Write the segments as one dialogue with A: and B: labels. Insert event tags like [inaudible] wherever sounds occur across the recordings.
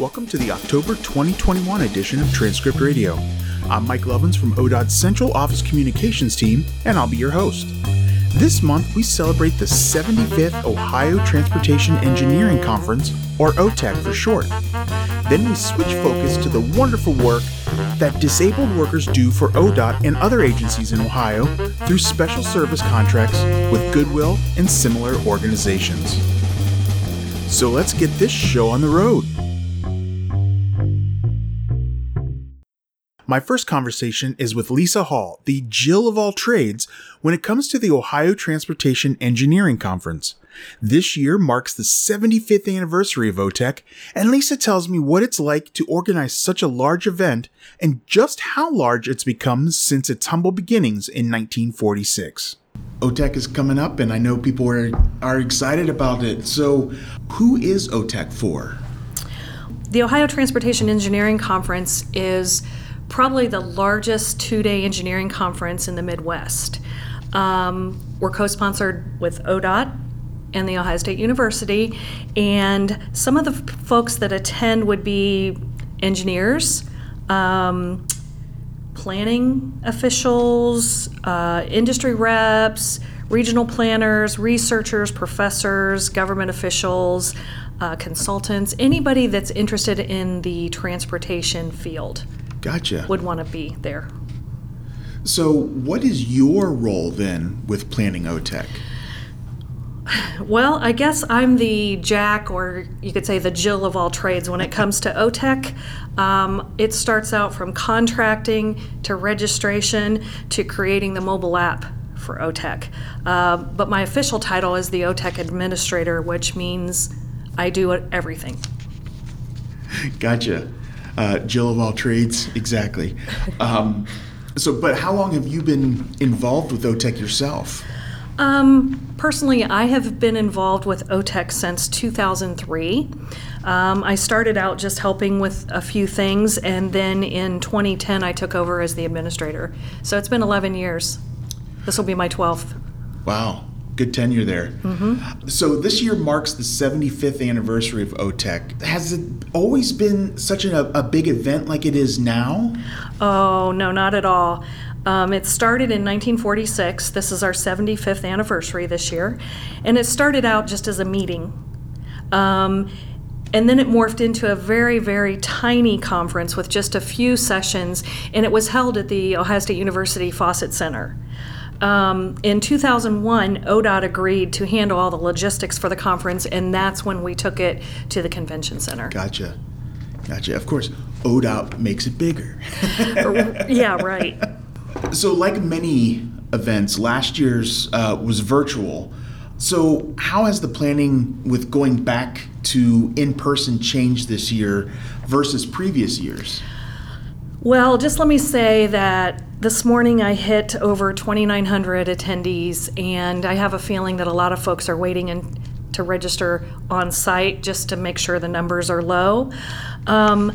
A: Welcome to the October 2021 edition of Transcript Radio. I'm Mike Lovins from ODOT's Central Office Communications team, and I'll be your host. This month, we celebrate the 75th Ohio Transportation Engineering Conference, or OTEC for short. Then we switch focus to the wonderful work that disabled workers do for ODOT and other agencies in Ohio through special service contracts with Goodwill and similar organizations. So let's get this show on the road. My first conversation is with Lisa Hall, the Jill of all trades, when it comes to the Ohio Transportation Engineering Conference. This year marks the 75th anniversary of OTEC, and Lisa tells me what it's like to organize such a large event and just how large it's become since its humble beginnings in 1946. OTEC is coming up, and I know people are, are excited about it. So, who is OTEC for?
B: The Ohio Transportation Engineering Conference is probably the largest two day engineering conference in the Midwest. Um, we're co sponsored with ODOT and The Ohio State University, and some of the f- folks that attend would be engineers. Um, planning officials, uh, industry reps, regional planners, researchers, professors, government officials, uh, consultants, anybody that's interested in the transportation field
A: Gotcha.
B: would want to be there.
A: So, what is your role then with planning OTEC?
B: Well, I guess I'm the Jack, or you could say the Jill of all trades when it comes to OTEC. Um, it starts out from contracting to registration to creating the mobile app for OTEC. Uh, but my official title is the OTEC administrator, which means I do everything.
A: Gotcha. Uh, Jill of all trades, exactly. Um, so, but how long have you been involved with OTEC yourself?
B: Um, personally, I have been involved with OTEC since 2003. Um, I started out just helping with a few things, and then in 2010, I took over as the administrator. So it's been 11 years. This will be my 12th.
A: Wow, good tenure there. So, this year marks the 75th anniversary of OTEC. Has it always been such a, a big event like it is now?
B: Oh, no, not at all. Um, it started in 1946. This is our 75th anniversary this year. And it started out just as a meeting. Um, and then it morphed into a very, very tiny conference with just a few sessions, and it was held at the Ohio State University Fawcett Center. Um, in 2001, ODOT agreed to handle all the logistics for the conference, and that's when we took it to the convention center.
A: Gotcha. Gotcha. Of course, ODOT makes it bigger. [laughs]
B: yeah, right.
A: So, like many events, last year's uh, was virtual. So, how has the planning with going back to in person changed this year versus previous years?
B: Well, just let me say that this morning I hit over 2,900 attendees, and I have a feeling that a lot of folks are waiting in, to register on site just to make sure the numbers are low. Um,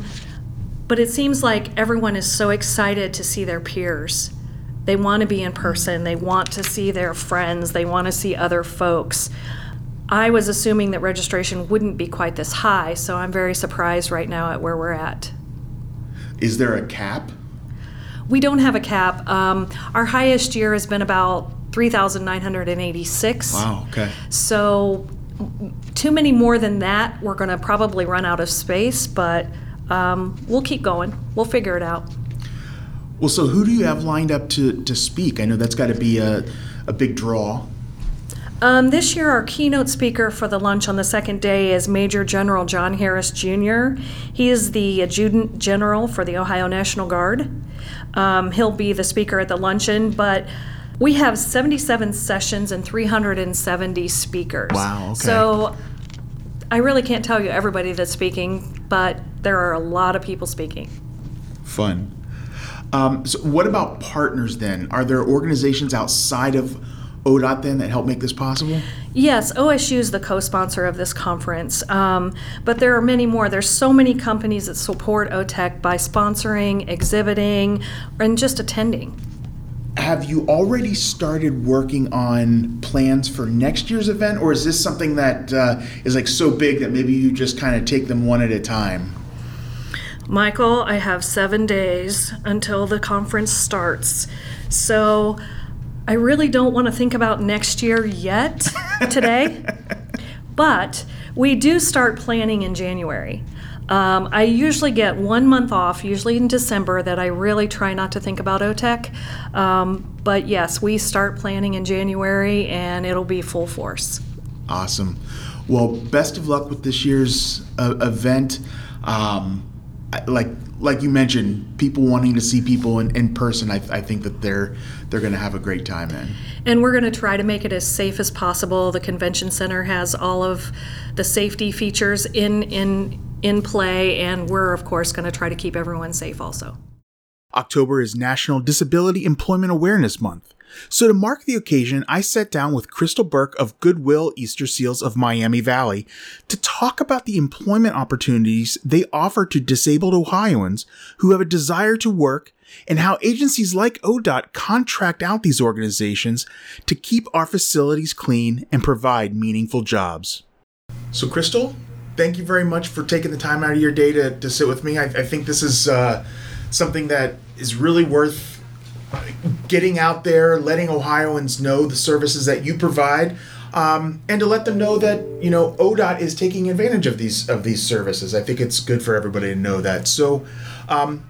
B: but it seems like everyone is so excited to see their peers. They want to be in person, they want to see their friends, they want to see other folks. I was assuming that registration wouldn't be quite this high, so I'm very surprised right now at where we're at.
A: Is there a cap?
B: We don't have a cap. Um, our highest year has been about 3,986.
A: Wow, okay.
B: So, too many more than that, we're going to probably run out of space, but um, we'll keep going. We'll figure it out.
A: Well, so who do you have lined up to, to speak? I know that's got to be a, a big draw.
B: Um, this year, our keynote speaker for the lunch on the second day is Major General John Harris Jr. He is the Adjutant General for the Ohio National Guard. Um, he'll be the speaker at the luncheon, but we have 77 sessions and 370 speakers.
A: Wow, okay.
B: So I really can't tell you everybody that's speaking, but there are a lot of people speaking.
A: Fun. Um, so, what about partners then? Are there organizations outside of ODOT then that helped make this possible?
B: Yes, OSU is the co sponsor of this conference, um, but there are many more. There's so many companies that support OTEC by sponsoring, exhibiting, and just attending.
A: Have you already started working on plans for next year's event, or is this something that uh, is like so big that maybe you just kind of take them one at a time?
B: Michael, I have seven days until the conference starts. So I really don't want to think about next year yet [laughs] today. but we do start planning in January. Um, I usually get one month off, usually in December, that I really try not to think about OTEC. Um, but yes, we start planning in January and it'll be full force.
A: Awesome. Well, best of luck with this year's uh, event. Um, like like you mentioned, people wanting to see people in, in person, I, I think that they're they're going to have a great time in.
B: And we're going to try to make it as safe as possible. The convention center has all of the safety features in in in play, and we're of course going to try to keep everyone safe also.
A: October is National Disability Employment Awareness Month. So, to mark the occasion, I sat down with Crystal Burke of Goodwill Easter Seals of Miami Valley to talk about the employment opportunities they offer to disabled Ohioans who have a desire to work and how agencies like ODOT contract out these organizations to keep our facilities clean and provide meaningful jobs. So, Crystal, thank you very much for taking the time out of your day to, to sit with me. I, I think this is uh, something that is really worth getting out there, letting Ohioans know the services that you provide, um, and to let them know that you know ODOT is taking advantage of these of these services. I think it's good for everybody to know that. So, um,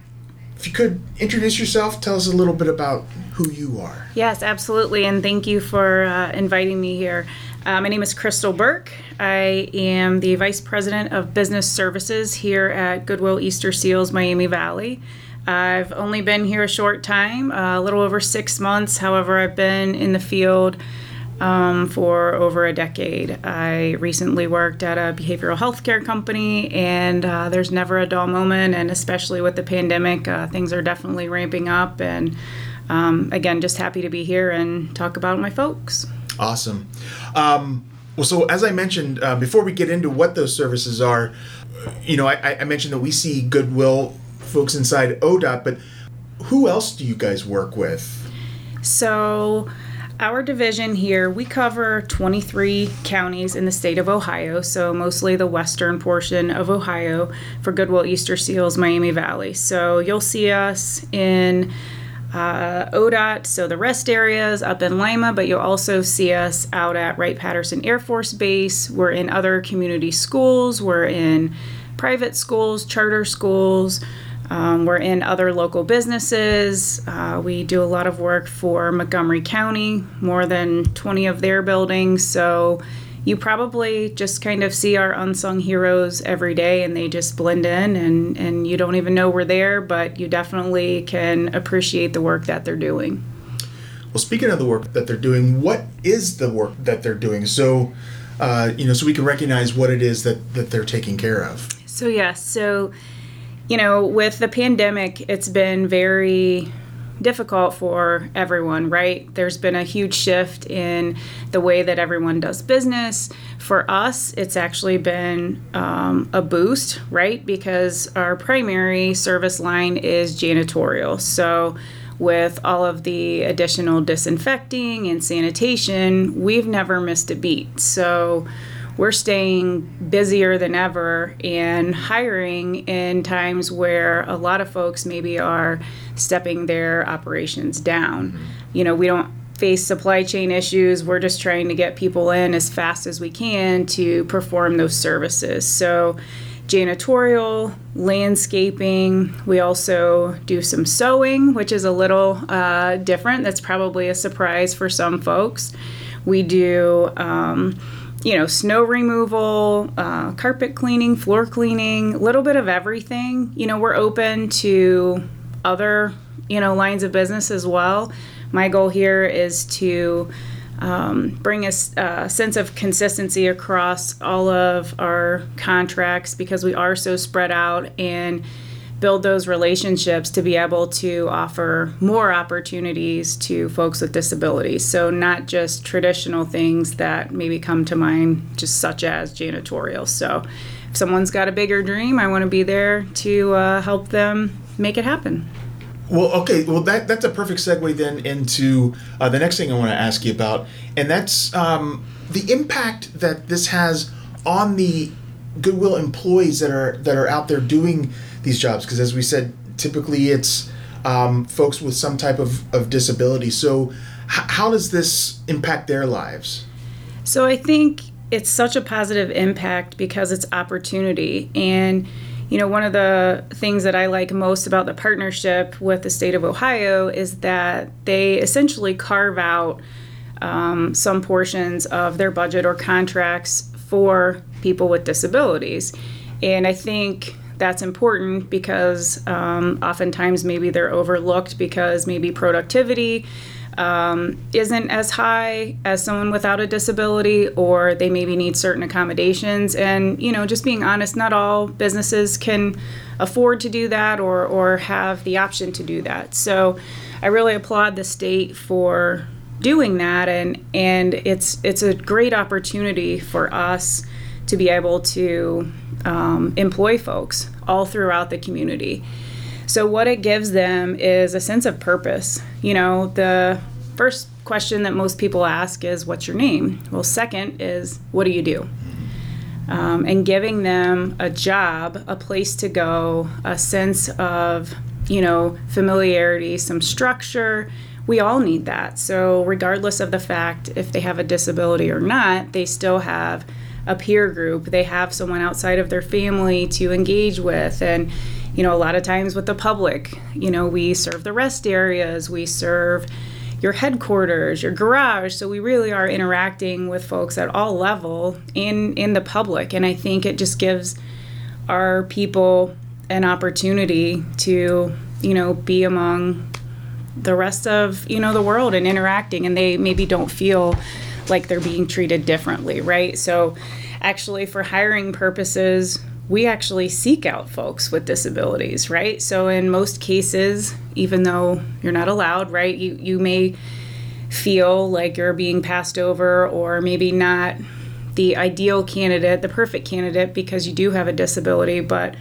A: if you could introduce yourself, tell us a little bit about who you are.
C: Yes, absolutely, and thank you for uh, inviting me here. Uh, my name is Crystal Burke. I am the Vice President of Business Services here at Goodwill Easter Seals Miami Valley. I've only been here a short time, a little over six months. However, I've been in the field um, for over a decade. I recently worked at a behavioral health care company, and uh, there's never a dull moment. And especially with the pandemic, uh, things are definitely ramping up. And um, again, just happy to be here and talk about my folks.
A: Awesome. Um, well, so as I mentioned uh, before, we get into what those services are, you know, I, I mentioned that we see Goodwill folks inside ODOT, but who else do you guys work with?
C: So, our division here, we cover 23 counties in the state of Ohio, so mostly the western portion of Ohio for Goodwill Easter Seals Miami Valley. So, you'll see us in uh, ODOT, so the rest areas up in Lima, but you'll also see us out at Wright Patterson Air Force Base. We're in other community schools, we're in private schools, charter schools. Um, we're in other local businesses. Uh, we do a lot of work for Montgomery County, more than 20 of their buildings. So you probably just kind of see our unsung heroes every day and they just blend in and, and you don't even know we're there, but you definitely can appreciate the work that they're doing.
A: Well, speaking of the work that they're doing, what is the work that they're doing? So, uh, you know, so we can recognize what it is that, that they're taking care of.
C: So, yes. Yeah, so, you know, with the pandemic, it's been very difficult for everyone, right? There's been a huge shift in the way that everyone does business. For us, it's actually been um, a boost, right? Because our primary service line is janitorial. So, with all of the additional disinfecting and sanitation, we've never missed a beat. So, we're staying busier than ever and hiring in times where a lot of folks maybe are stepping their operations down. Mm-hmm. You know, we don't face supply chain issues. We're just trying to get people in as fast as we can to perform those services. So, janitorial, landscaping. We also do some sewing, which is a little uh, different. That's probably a surprise for some folks. We do. Um, you know, snow removal, uh, carpet cleaning, floor cleaning, a little bit of everything. You know, we're open to other, you know, lines of business as well. My goal here is to um, bring a, a sense of consistency across all of our contracts because we are so spread out and build those relationships to be able to offer more opportunities to folks with disabilities. So, not just traditional things that maybe come to mind, just such as janitorial. So, if someone's got a bigger dream, I want to be there to uh, help them make it happen.
A: Well, okay. Well, that that's a perfect segue then into uh, the next thing I want to ask you about, and that's um, the impact that this has on the Goodwill employees that are that are out there doing these jobs? Because as we said, typically it's um, folks with some type of, of disability. So, h- how does this impact their lives?
C: So, I think it's such a positive impact because it's opportunity. And, you know, one of the things that I like most about the partnership with the state of Ohio is that they essentially carve out um, some portions of their budget or contracts for people with disabilities. And I think that's important because um, oftentimes maybe they're overlooked because maybe productivity um, isn't as high as someone without a disability, or they maybe need certain accommodations. And, you know, just being honest, not all businesses can afford to do that or, or have the option to do that. So I really applaud the state for doing that and and it's it's a great opportunity for us to be able to um, employ folks all throughout the community. So, what it gives them is a sense of purpose. You know, the first question that most people ask is, What's your name? Well, second is, What do you do? Um, and giving them a job, a place to go, a sense of, you know, familiarity, some structure. We all need that. So, regardless of the fact if they have a disability or not, they still have a peer group. They have someone outside of their family to engage with. And, you know, a lot of times with the public, you know, we serve the rest areas, we serve your headquarters, your garage. So we really are interacting with folks at all level in in the public, and I think it just gives our people an opportunity to you know be among the rest of you know the world and interacting, and they maybe don't feel like they're being treated differently, right? So actually, for hiring purposes, we actually seek out folks with disabilities, right? So in most cases, even though you're not allowed, right, you, you may feel like you're being passed over or maybe not the ideal candidate, the perfect candidate, because you do have a disability. But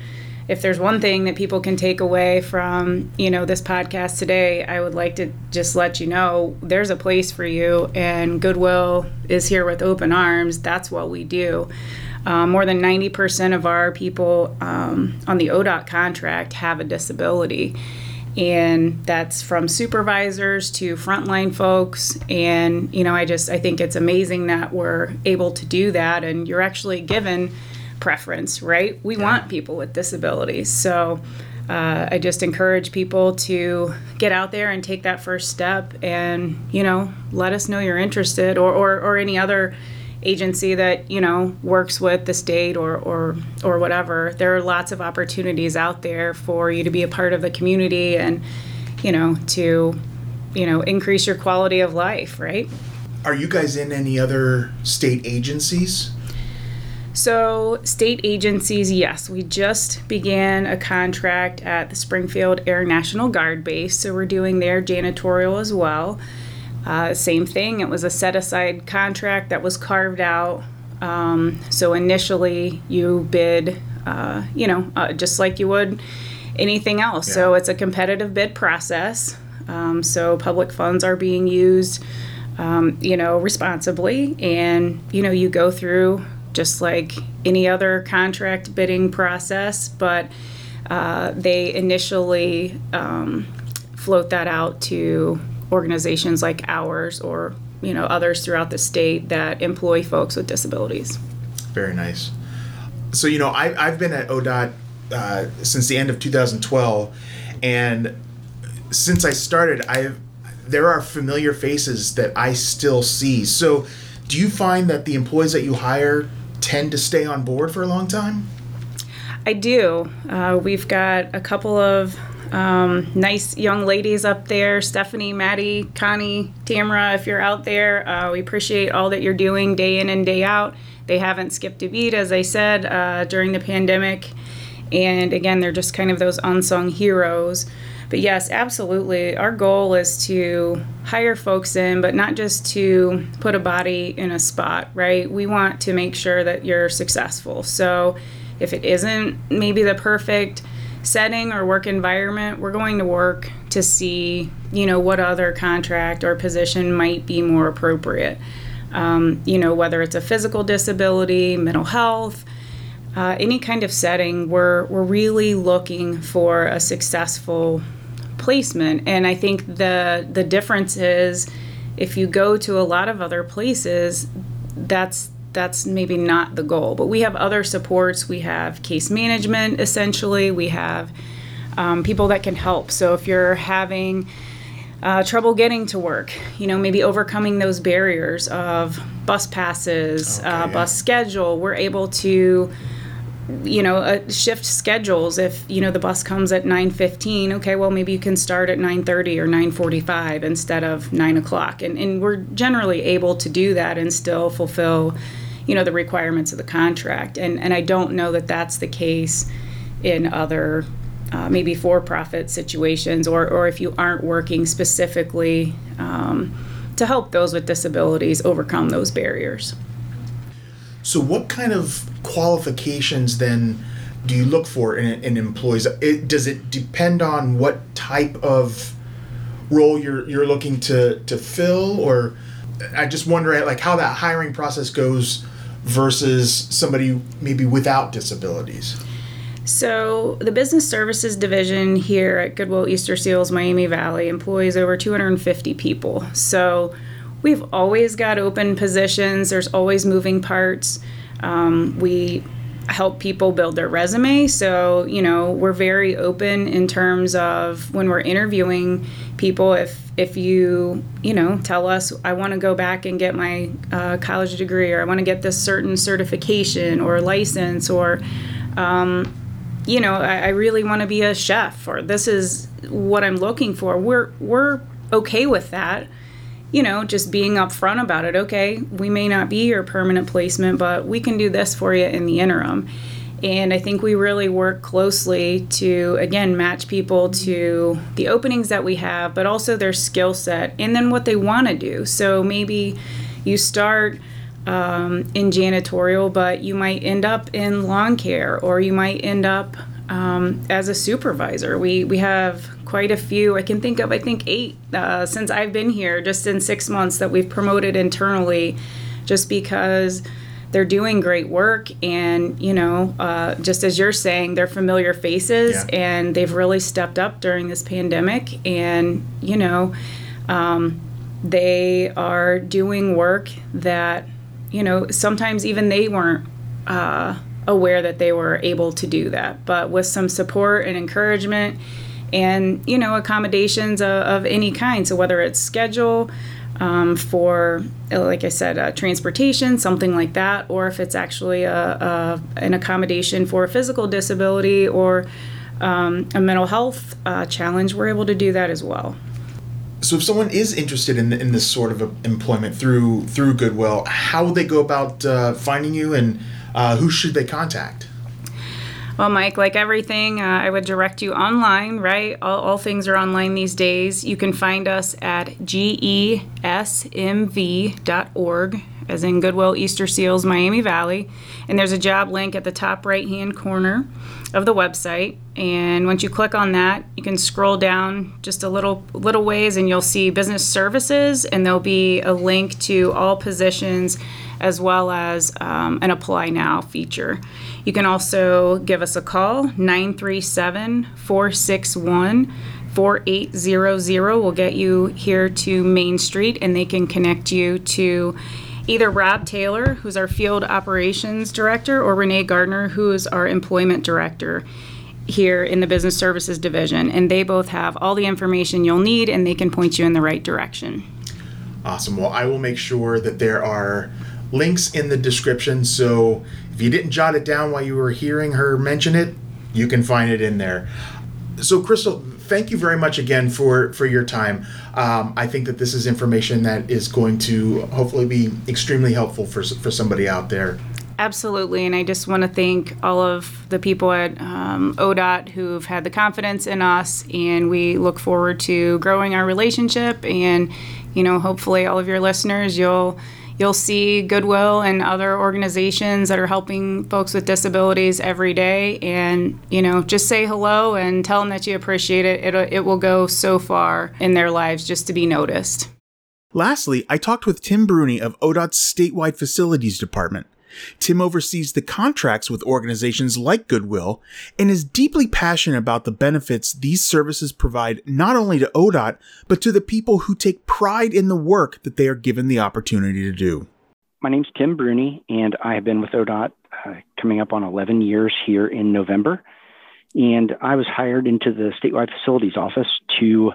C: if there's one thing that people can take away from, you know, this podcast today, I would like to just let you know there's a place for you and Goodwill is here with open arms. That's what we do. Um, more than 90% of our people um, on the ODOT contract have a disability. And that's from supervisors to frontline folks. And, you know, I just, I think it's amazing that we're able to do that. And you're actually given preference, right? We yeah. want people with disabilities. So uh, I just encourage people to get out there and take that first step and, you know, let us know you're interested or, or, or any other agency that you know works with the state or or or whatever there are lots of opportunities out there for you to be a part of the community and you know to you know increase your quality of life right
A: are you guys in any other state agencies
C: so, state agencies, yes, we just began a contract at the Springfield Air National Guard Base, so we're doing their janitorial as well. Uh, same thing, it was a set aside contract that was carved out. Um, so initially, you bid, uh, you know, uh, just like you would anything else. Yeah. So it's a competitive bid process. Um, so public funds are being used, um, you know, responsibly, and you know, you go through just like any other contract bidding process, but uh, they initially um, float that out to organizations like ours or you know others throughout the state that employ folks with disabilities.
A: Very nice. So you know I, I've been at ODOT uh, since the end of 2012, and since I started, I've there are familiar faces that I still see. So, do you find that the employees that you hire tend to stay on board for a long time?
C: I do. Uh, we've got a couple of um, nice young ladies up there Stephanie, Maddie, Connie, Tamara, if you're out there. Uh, we appreciate all that you're doing day in and day out. They haven't skipped a beat, as I said, uh, during the pandemic. And again, they're just kind of those unsung heroes. But yes, absolutely. Our goal is to hire folks in, but not just to put a body in a spot, right? We want to make sure that you're successful. So if it isn't maybe the perfect setting or work environment, we're going to work to see, you know, what other contract or position might be more appropriate. Um, you know, whether it's a physical disability, mental health, uh, any kind of setting, we're, we're really looking for a successful placement. And I think the, the difference is if you go to a lot of other places, that's that's maybe not the goal. But we have other supports. We have case management, essentially. We have um, people that can help. So if you're having uh, trouble getting to work, you know, maybe overcoming those barriers of bus passes, okay, uh, yeah. bus schedule, we're able to you know uh, shift schedules. If you know the bus comes at 9.15 okay well maybe you can start at 9.30 or 9.45 instead of 9 o'clock. And, and we're generally able to do that and still fulfill you know the requirements of the contract. And and i don't know that that's the case in other uh, maybe for-profit situations or, or if you aren't working specifically um, to help those with disabilities overcome those barriers
A: so what kind of qualifications then do you look for in, in employees? It, does it depend on what type of role you're you're looking to to fill? Or i just wonder like how that hiring process goes versus somebody maybe without disabilities.
C: So, the business services division here at Goodwill Easter Seals Miami Valley employs over 250 people. So, we've always got open positions, there's always moving parts. Um, we help people build their resume. So, you know, we're very open in terms of when we're interviewing people. If if you, you know, tell us, I want to go back and get my uh, college degree, or I want to get this certain certification or license, or um, you know, I, I really want to be a chef or this is what I'm looking for. We're we're okay with that. You know, just being upfront about it. Okay, we may not be your permanent placement, but we can do this for you in the interim. And I think we really work closely to, again, match people to the openings that we have, but also their skill set and then what they want to do. So maybe you start um, in janitorial, but you might end up in lawn care or you might end up um, as a supervisor. We, we have quite a few, I can think of, I think eight uh, since I've been here, just in six months that we've promoted internally just because they're doing great work and you know uh, just as you're saying they're familiar faces yeah. and they've really stepped up during this pandemic and you know um, they are doing work that you know, sometimes even they weren't uh, aware that they were able to do that. But with some support and encouragement and, you know, accommodations of, of any kind, so whether it's schedule, um, for, like I said, uh, transportation, something like that, or if it's actually a, a an accommodation for a physical disability or um, a mental health uh, challenge, we're able to do that as well
A: so if someone is interested in, in this sort of employment through through Goodwill, how would they go about uh, finding you, and uh, who should they contact?
C: Well, Mike, like everything, uh, I would direct you online, right? All, all, things are online these days. You can find us at gesmv.org, as in Goodwill Easter Seals Miami Valley. And there's a job link at the top right hand corner of the website. And once you click on that, you can scroll down just a little little ways and you'll see business services and there'll be a link to all positions as well as um, an apply now feature. You can also give us a call 937 461 4800 will get you here to Main Street and they can connect you to either Rob Taylor, who's our field operations director, or Renee Gardner, who is our employment director here in the business services division. And they both have all the information you'll need and they can point you in the right direction.
A: Awesome. Well, I will make sure that there are links in the description. So if you didn't jot it down while you were hearing her mention it, you can find it in there. So, Crystal, thank you very much again for for your time. Um, I think that this is information that is going to hopefully be extremely helpful for for somebody out there.
C: Absolutely, and I just want to thank all of the people at um, ODOT who've had the confidence in us, and we look forward to growing our relationship. And you know, hopefully, all of your listeners, you'll you'll see Goodwill and other organizations that are helping folks with disabilities every day. And, you know, just say hello and tell them that you appreciate it. It, it will go so far in their lives just to be noticed.
A: Lastly, I talked with Tim Bruni of ODOT's statewide facilities department. Tim oversees the contracts with organizations like Goodwill and is deeply passionate about the benefits these services provide not only to ODOT, but to the people who take pride in the work that they are given the opportunity to do.
D: My name's Tim Bruni, and I have been with ODOT uh, coming up on 11 years here in November. And I was hired into the statewide facilities office to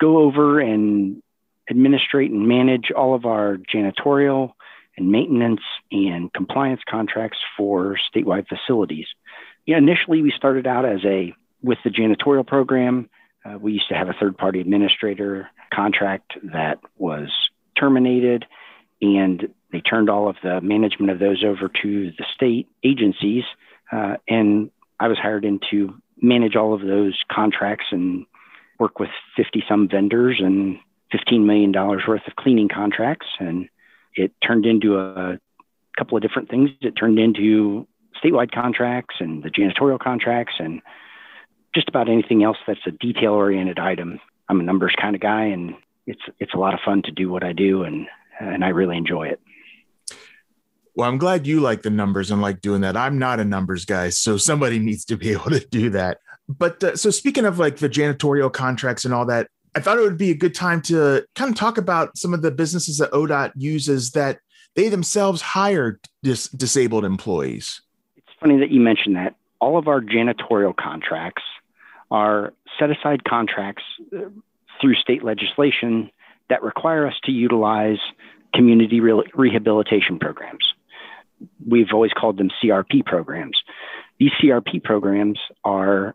D: go over and administrate and manage all of our janitorial and maintenance and compliance contracts for statewide facilities. Yeah, initially, we started out as a with the janitorial program. Uh, we used to have a third party administrator contract that was terminated, and they turned all of the management of those over to the state agencies. Uh, and I was hired in to manage all of those contracts and work with 50 some vendors and $15 million worth of cleaning contracts. And it turned into a couple of different things. It turned into statewide contracts and the janitorial contracts and just about anything else that's a detail oriented item. I'm a numbers kind of guy and it's it's a lot of fun to do what I do and and I really enjoy it.
A: Well, I'm glad you like the numbers and like doing that. I'm not a numbers guy, so somebody needs to be [laughs] able to do that. But uh, so speaking of like the janitorial contracts and all that, I thought it would be a good time to kind of talk about some of the businesses that ODOT uses that they themselves hire dis- disabled employees.
D: It's funny that you mentioned that. All of our janitorial contracts are set aside contracts uh, through state legislation that require us to utilize community re- rehabilitation programs. We've always called them CRP programs. These CRP programs are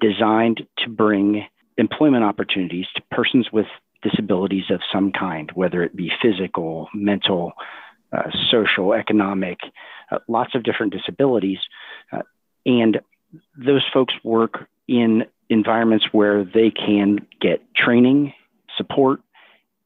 D: designed to bring employment opportunities to persons with disabilities of some kind, whether it be physical, mental, uh, social, economic, uh, lots of different disabilities. Uh, and those folks work in environments where they can get training, support,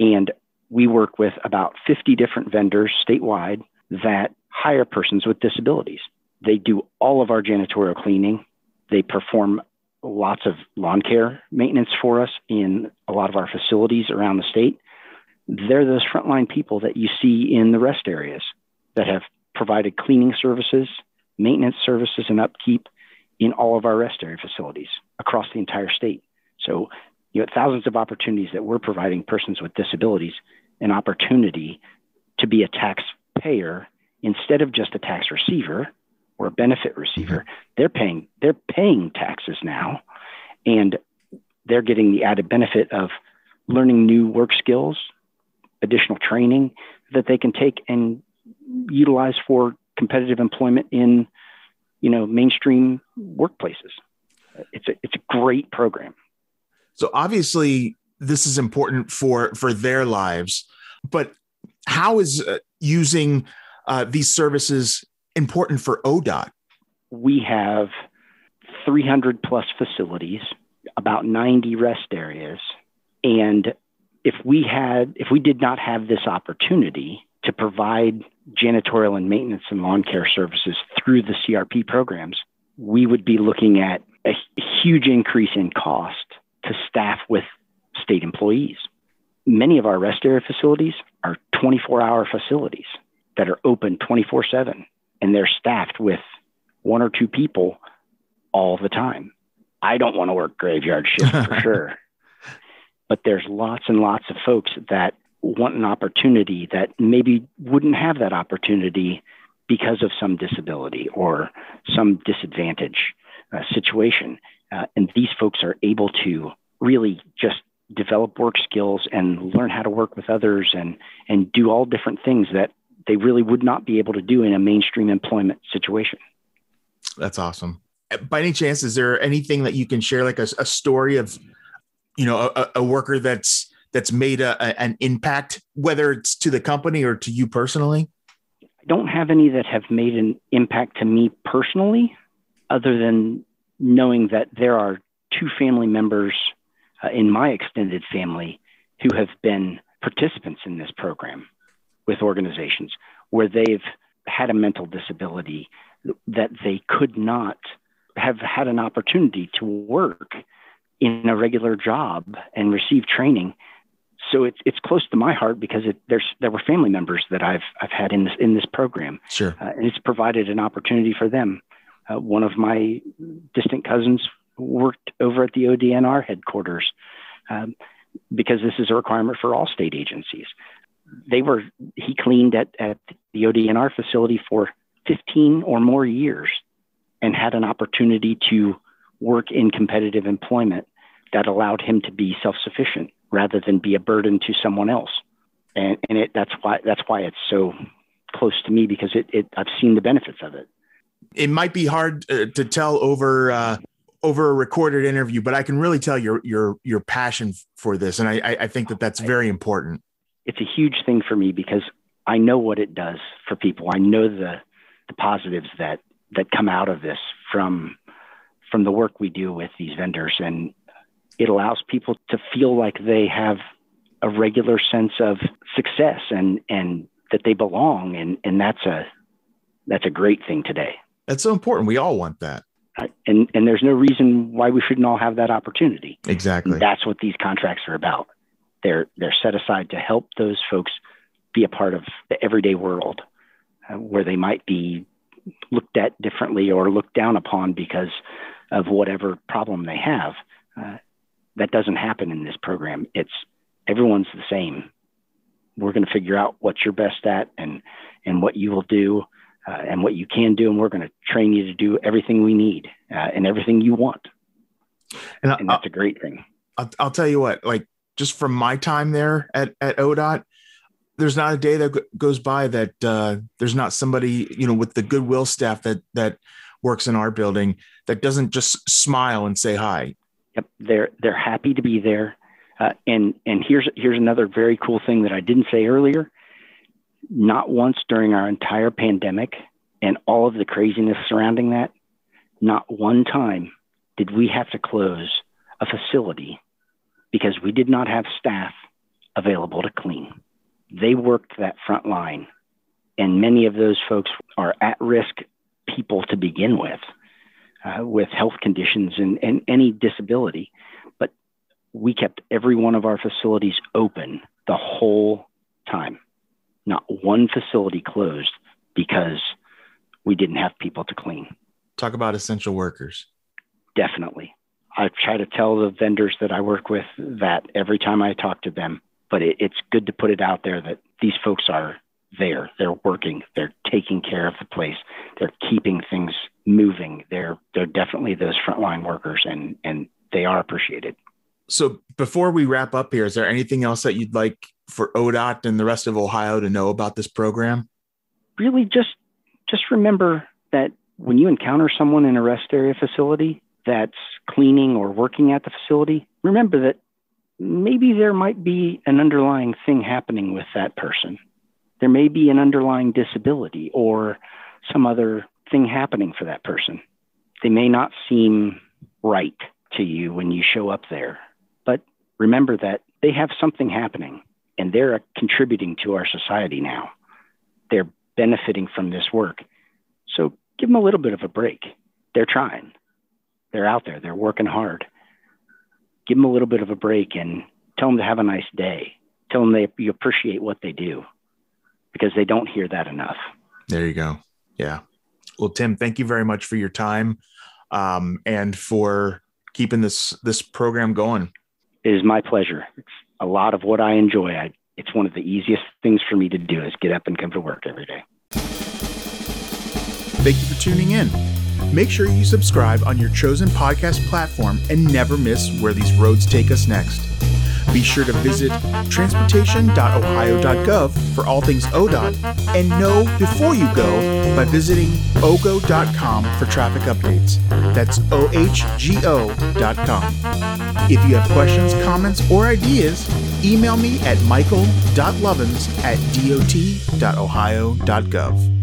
D: and we work with about 50 different vendors statewide that hire persons with disabilities. They do all of our janitorial cleaning. They perform lots of lawn care maintenance for us in a lot of our facilities around the state. They're those frontline people that you see in the rest areas that have provided cleaning services, maintenance services, and upkeep in all of our rest area facilities across the entire state. So, you know, thousands of opportunities that we're providing persons with disabilities an opportunity to be a taxpayer instead of just a tax receiver or a benefit receiver, mm-hmm. they're paying they're paying taxes now, and they're getting the added benefit of learning new work skills, additional training that they can take and utilize for competitive employment in you know mainstream workplaces. It's a it's a great program.
A: So obviously this is important for for their lives, but how is uh, using uh, these services important for ODOT?
D: We have 300 plus facilities, about 90 rest areas. And if we had, if we did not have this opportunity to provide janitorial and maintenance and lawn care services through the CRP programs, we would be looking at a huge increase in cost to staff with state employees. Many of our rest area facilities are 24 hour facilities that are open 24 7 and they're staffed with one or two people all the time. I don't want to work graveyard shifts for [laughs] sure. But there's lots and lots of folks that want an opportunity that maybe wouldn't have that opportunity because of some disability or some disadvantage uh, situation. Uh, and these folks are able to really just develop work skills and learn how to work with others and and do all different things that they really would not be able to do in a mainstream employment situation.
A: That's awesome. By any chance, is there anything that you can share, like a, a story of, you know, a, a worker that's that's made a, a, an impact, whether it's to the company or to you personally?
D: I don't have any that have made an impact to me personally, other than knowing that there are two family members uh, in my extended family who have been participants in this program with organizations where they've had a mental disability that they could not have had an opportunity to work in a regular job and receive training so it's it's close to my heart because it, there's there were family members that I've I've had in this in this program,
A: Sure.
D: uh, and it's provided an opportunity for them. Uh, one of my distant cousins worked over at the ODNR headquarters um, because this is a requirement for all state agencies. They were he cleaned at at the ODNR facility for 15 or more years, and had an opportunity to work in competitive employment that allowed him to be self-sufficient rather than be a burden to someone else. And, and it, that's why that's why it's so close to me because it, it I've seen the benefits of it.
A: It might be hard uh, to tell over uh, over a recorded interview, but I can really tell your your your passion for this, and I I think that that's very important.
D: It's a huge thing for me because I know what it does for people. I know the the positives that that come out of this from from the work we do with these vendors and it allows people to feel like they have a regular sense of success and and that they belong and and that's a that's a great thing today
A: That's so important. We all want that.
D: And and there's no reason why we shouldn't all have that opportunity
A: Exactly.
D: that's what these contracts are about they're they're set aside to help those folks be a part of the everyday world uh, where they might be looked at differently or looked down upon because of whatever problem they have uh, that doesn't happen in this program. It's everyone's the same. We're going to figure out what you're best at and and what you will do uh, and what you can do, and we're going to train you to do everything we need uh, and everything you want.
A: and I,
D: And that's a great thing.
A: I'll, I'll tell you what, like just from my time there at, at ODOT, there's not a day that goes by that uh, there's not somebody, you know, with the goodwill staff that, that works in our building that doesn't just smile and say hi.
D: Yep, they're they're happy to be there. Uh, and and here's here's another very cool thing that I didn't say earlier. Not once during our entire pandemic and all of the craziness surrounding that, not one time did we have to close a facility because we did not have staff available to clean. They worked that front line, and many of those folks are at risk people to begin with uh, with health conditions and, and any disability. But we kept every one of our facilities open the whole time. Not one facility closed because we didn't have people to clean.
A: Talk about essential workers.
D: Definitely. I try to tell the vendors that I work with that every time I talk to them, but it, it's good to put it out there that these folks are there. They're working. They're taking care of the place. They're keeping things moving. They're they're definitely those frontline workers, and and they are appreciated.
A: So before we wrap up here, is there anything else that you'd like for ODOT and the rest of Ohio to know about this program?
D: Really, just just remember that when you encounter someone in a rest area facility that's cleaning or working at the facility, remember that maybe there might be an underlying thing happening with that person. There may be an underlying disability or some other thing happening for that person. They may not seem right to you when you show up there, but remember that they have something happening and they're contributing to our society now. They're benefiting from this work. So give them a little bit of a break. They're trying. They're out there. They're working hard. Give them a little bit of a break and tell them to have a nice day. Tell them they you appreciate what they do because they don't hear that enough.
A: There you go. Yeah. Well, Tim, thank you very much for your time um, and for keeping this this program going.
D: It is my pleasure. It's a lot of what I enjoy. I, it's one of the easiest things for me to do is get up and come to work every day.
A: Thank you for tuning in. Make sure you subscribe on your chosen podcast platform and never miss where these roads take us next. Be sure to visit transportation.ohio.gov for all things ODOT and know before you go by visiting ohgo.com for traffic updates. That's ohgo.com. If you have questions, comments, or ideas, email me at michael.lovins at dot.ohio.gov.